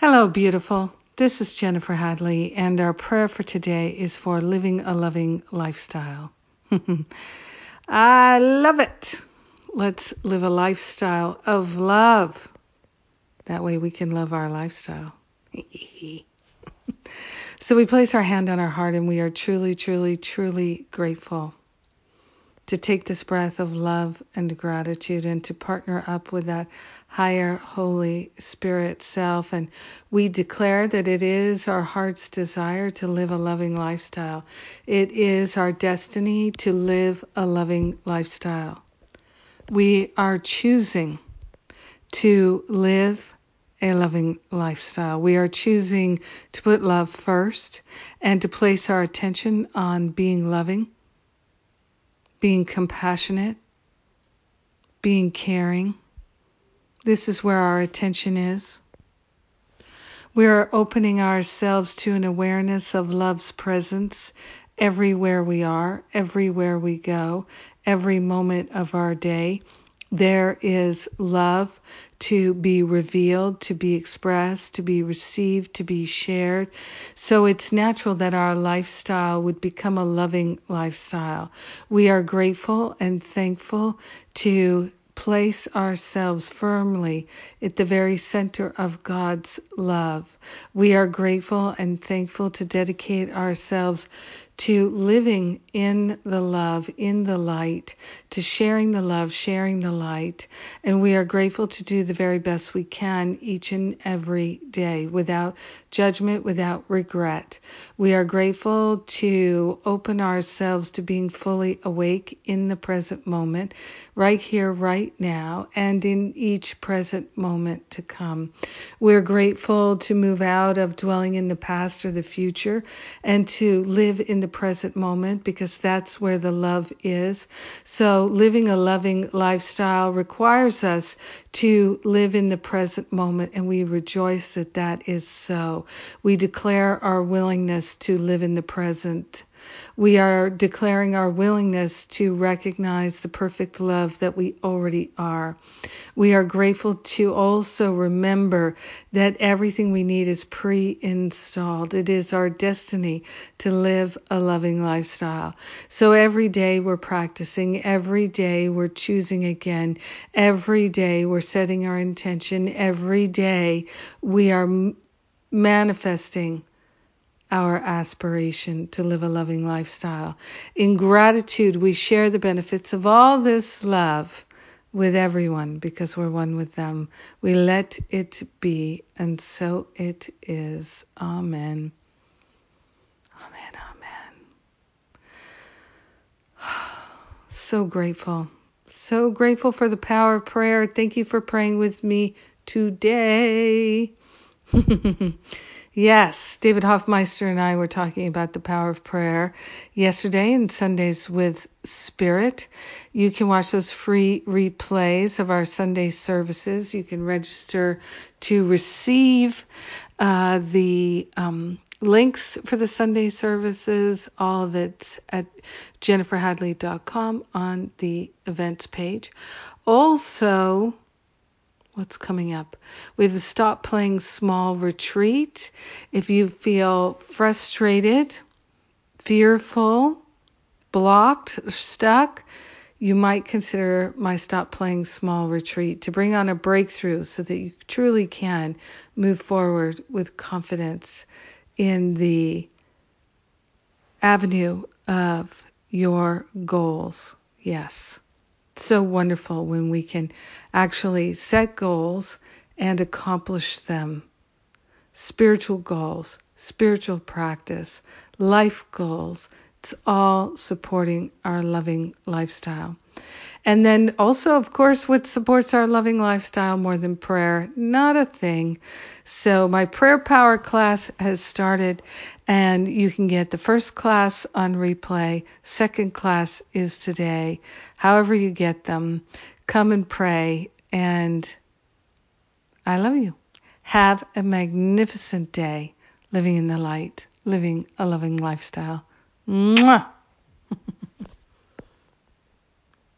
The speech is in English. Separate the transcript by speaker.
Speaker 1: Hello, beautiful. This is Jennifer Hadley, and our prayer for today is for living a loving lifestyle. I love it. Let's live a lifestyle of love. That way we can love our lifestyle. so we place our hand on our heart and we are truly, truly, truly grateful to take this breath of love and gratitude and to partner up with that higher Holy Spirit self. And we declare that it is our heart's desire to live a loving lifestyle. It is our destiny to live a loving lifestyle. We are choosing to live a loving lifestyle. We are choosing to put love first and to place our attention on being loving being compassionate, being caring. This is where our attention is. We are opening ourselves to an awareness of love's presence everywhere we are, everywhere we go, every moment of our day. There is love to be revealed, to be expressed, to be received, to be shared. So it's natural that our lifestyle would become a loving lifestyle. We are grateful and thankful to place ourselves firmly at the very center of God's love. We are grateful and thankful to dedicate ourselves to living in the love, in the light, to sharing the love, sharing the light. And we are grateful to do the very best we can each and every day without judgment, without regret. We are grateful to open ourselves to being fully awake in the present moment, right here, right now, and in each present moment to come. We're grateful to move out of dwelling in the past or the future and to live in the present moment because that's where the love is. So, living a loving lifestyle requires us to live in the present moment, and we rejoice that that is so. We declare our willingness to live in the present we are declaring our willingness to recognize the perfect love that we already are. We are grateful to also remember that everything we need is pre installed. It is our destiny to live a loving lifestyle. So every day we're practicing, every day we're choosing again, every day we're setting our intention, every day we are manifesting our aspiration to live a loving lifestyle. In gratitude, we share the benefits of all this love with everyone because we're one with them. We let it be, and so it is. Amen. So grateful. So grateful for the power of prayer. Thank you for praying with me today. Yes, David Hoffmeister and I were talking about the power of prayer yesterday in Sundays with Spirit. You can watch those free replays of our Sunday services. You can register to receive uh, the um, links for the Sunday services, all of it at jenniferhadley.com on the events page. Also, what's coming up. We have the Stop Playing Small retreat. If you feel frustrated, fearful, blocked, stuck, you might consider my Stop Playing Small retreat to bring on a breakthrough so that you truly can move forward with confidence in the avenue of your goals. Yes so wonderful when we can actually set goals and accomplish them. Spiritual goals, spiritual practice, life goals, it's all supporting our loving lifestyle. And then also, of course, what supports our loving lifestyle more than prayer? Not a thing. So my prayer power class has started and you can get the first class on replay. Second class is today. However you get them, come and pray and I love you. Have a magnificent day living in the light, living a loving lifestyle. Mwah!